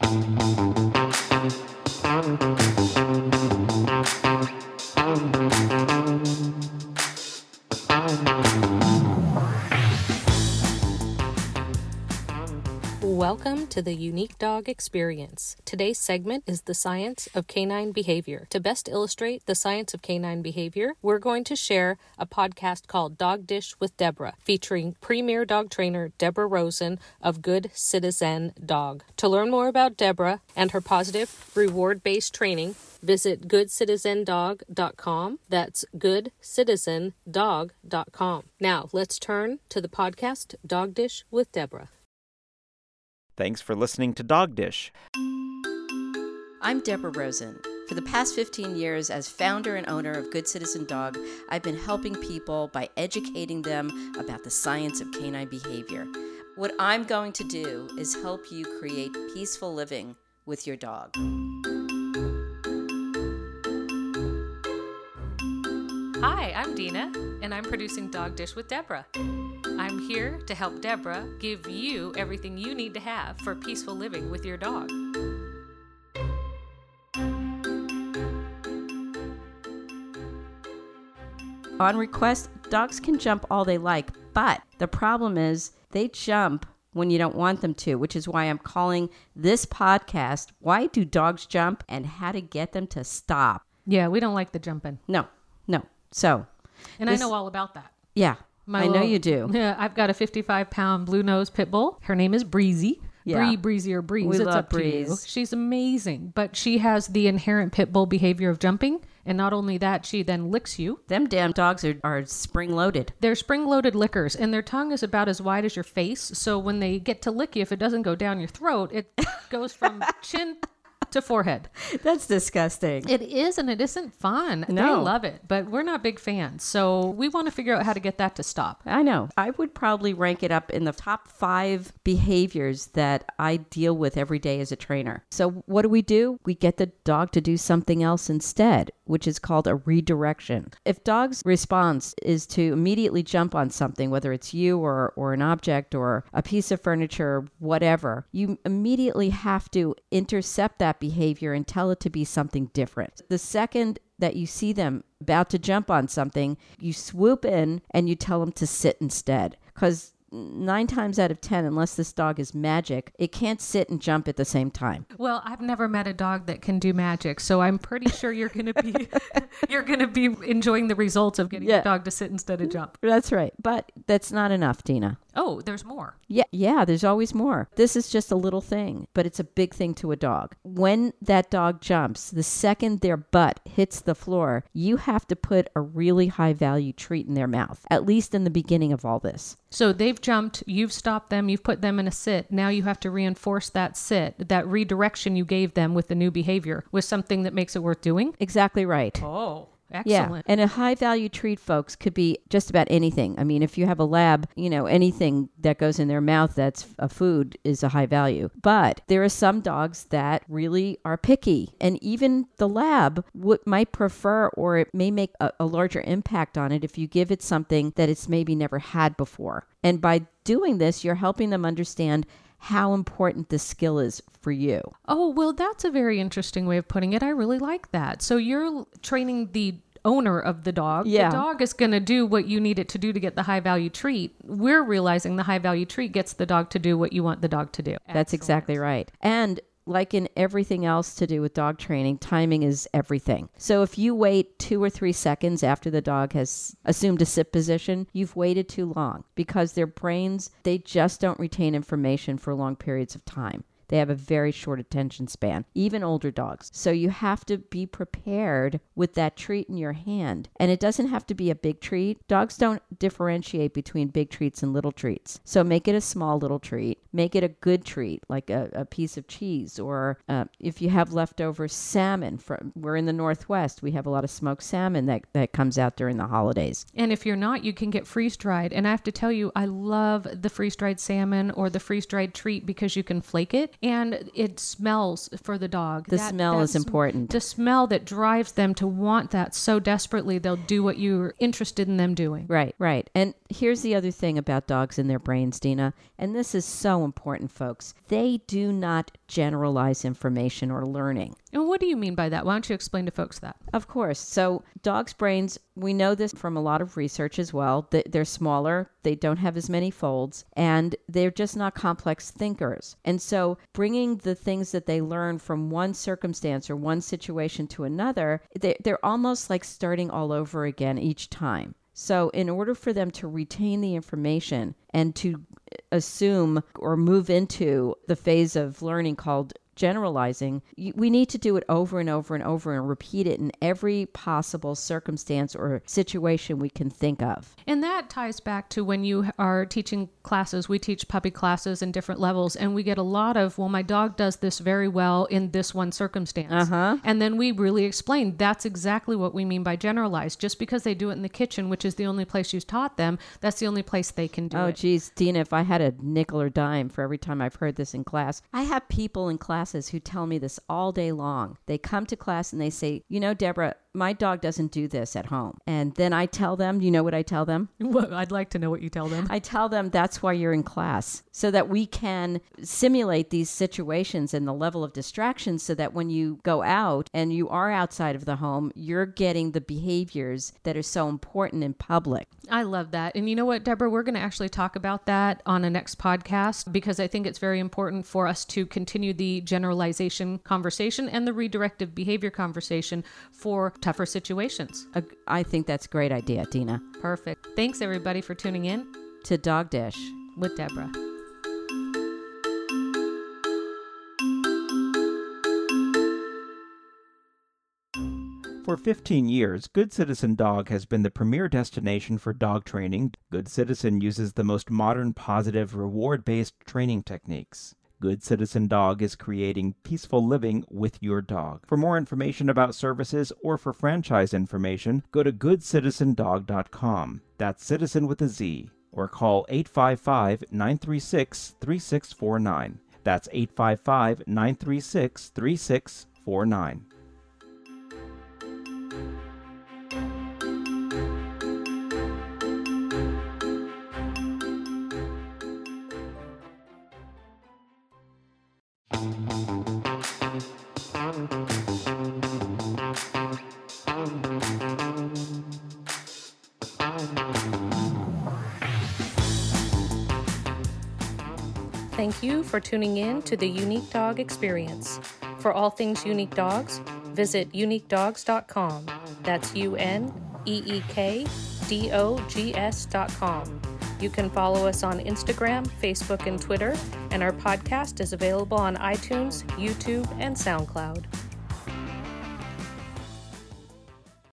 Welcome to the Uneek Dog Experience. Today's segment is the science of canine behavior. To best illustrate the science of canine behavior, we're going to share a podcast called Dog Dish with Deborah, featuring premier dog trainer Deborah Rosen of Good Citizen Dog. To learn more about Deborah and her positive, reward based training, visit goodcitizendog.com. That's goodcitizendog.com. Now, let's turn to the podcast Dog Dish with Deborah. Thanks for listening to Dog Dish. I'm Deborah Rosen. For the past 15 years, as founder and owner of Good Citizen Dog, I've been helping people by educating them about the science of canine behavior. What I'm going to do is help you create peaceful living with your dog. Hi, I'm Dina, and I'm producing Dog Dish with Deborah. I'm here to help Deborah give you everything you need to have for peaceful living with your dog. On request, dogs can jump all they like, but the problem is they jump when you don't want them to, which is why I'm calling this podcast Why Do Dogs Jump and How to Get Them to Stop. Yeah, we don't like the jumping. No, no. So, And This- I know all about that. yeah, My I know little- you do. Yeah, I've got a 55 pound blue nose pit bull. Her name is Breezy. Yeah. Bree, Breezy, or Breeze. We it's love up to you. Breeze. She's amazing, but she has the inherent pit bull behavior of jumping. And not only that, she then licks you. Them damn dogs are, are spring loaded. They're spring loaded lickers, and their tongue is about as wide as your face. So when they get to lick you, if it doesn't go down your throat, it goes from chin to forehead. That's disgusting. It is, and it isn't fun. They love it, but we're not big fans. So we want to figure out how to get that to stop. I know. I would probably rank it up in the top five behaviors that I deal with every day as a trainer. So, what do we do? We get the dog to do something else instead, which is called a redirection. If dog's response is to immediately jump on something, whether it's you or, or an object or a piece of furniture, whatever, you immediately have to intercept that behavior and tell it to be something different. The second that you see them about to jump on something, you swoop in and you tell them to sit instead. Because nine times out of ten, unless this dog is magic, it can't sit and jump at the same time. Well, I've never met a dog that can do magic, so I'm pretty sure you're going to be you're going to be enjoying the results of getting Yeah. the dog to sit instead of jump. That's right. But that's not enough, Dina. Oh, there's more. Yeah, yeah, there's always more. This is just a little thing, but it's a big thing to a dog. When that dog jumps, the second their butt hits the floor, you have to put a really high value treat in their mouth, at least in the beginning of all this. So they've jumped, you've stopped them, you've put them in a sit. Now you have to reinforce that sit, that redirection you gave them with the new behavior with something that makes it worth doing. Exactly right. Oh, Yeah. excellent. And a high value treat, folks, could be just about anything. I mean, if you have a lab, you know, anything that goes in their mouth that's a food is a high value. But there are some dogs that really are picky. And even the lab would, might prefer or it may make a, a larger impact on it if you give it something that it's maybe never had before. And by doing this, you're helping them understand how important this skill is for you. Oh, well, that's a very interesting way of putting it. I really like that. So you're training the owner of the dog. Yeah. The dog is going to do what you need it to do to get the high value treat. We're realizing the high value treat gets the dog to do what you want the dog to do. That's exactly right. And like in everything else to do with dog training, timing is everything. So if you wait two or three seconds after the dog has assumed a sit position, you've waited too long because their brains, they just don't retain information for long periods of time. They have a very short attention span, even older dogs. So you have to be prepared with that treat in your hand. And it doesn't have to be a big treat. Dogs don't differentiate between big treats and little treats. So make it a small little treat. Make it a good treat, like a, a piece of cheese, or uh, if you have leftover salmon from, we're in the Northwest, we have a lot of smoked salmon that, that comes out during the holidays. And if you're not, you can get freeze dried. And I have to tell you, I love the freeze dried salmon or the freeze dried treat because you can flake it and it smells for the dog. The That- smell is that's important. The smell that drives them to want that so desperately, they'll do what you're interested in them doing. Right, right. And here's the other thing about dogs and their brains, Dina, and this is so important, folks. They do not generalize information or learning. And what do you mean by that? Why don't you explain to folks that? Of course. So, dogs' brains, we know this from a lot of research as well. They- They're smaller, they don't have as many folds, and they're just not complex thinkers. And so, bringing the things that they learn from one circumstance or one situation to another, they're almost like starting all over again each time. So, in order for them to retain the information and to assume or move into the phase of learning called generalizing, we need to do it over and over and over and repeat it in every possible circumstance or situation we can think of. And that ties back to when you are teaching classes. We teach puppy classes in different levels, and we get a lot of, well, my dog does this very well in this one circumstance. Uh-huh. And then we really explain that's exactly what we mean by generalized. Just because they do it in the kitchen, which is the only place you've taught them, that's the only place they can do Oh, it. Oh, geez, Dina, if I had a nickel or dime for every time I've heard this in class, I have people in classes who tell me this all day long. They come to class and they say, You know, Deborah, my dog doesn't do this at home. And then I tell them, You know what I tell them? Well, I'd like to know what you tell them. I tell them that's why you're in class, so that we can simulate these situations and the level of distraction so that when you go out and you are outside of the home, you're getting the behaviors that are so important in public. I love that. And you know what, Deborah? We're going to actually talk about that on a next podcast because I think it's very important for us to continue the generalization conversation and the redirective behavior conversation for tougher situations. I think that's a great idea, Dina. Perfect. Thanks, everybody, for tuning in To Dog Dish. with Deborah. For 15 years, Good Citizen Dog has been the premier destination for dog training. Good Citizen uses the most modern, positive, reward based training techniques. Good Citizen Dog is creating peaceful living with your dog. For more information about services or for franchise information, go to goodcitizendog.com. That's citizen with a Z. Or call 855 936 3649. That's 855 936 3649. Thank you for tuning in to the Uneek Dog Experience. For all things Uneek Dogs, visit uneekdogs.com. That's U N E E K D O G S.com. You can follow us on Instagram, Facebook, and Twitter, and our podcast is available on iTunes, YouTube, and SoundCloud.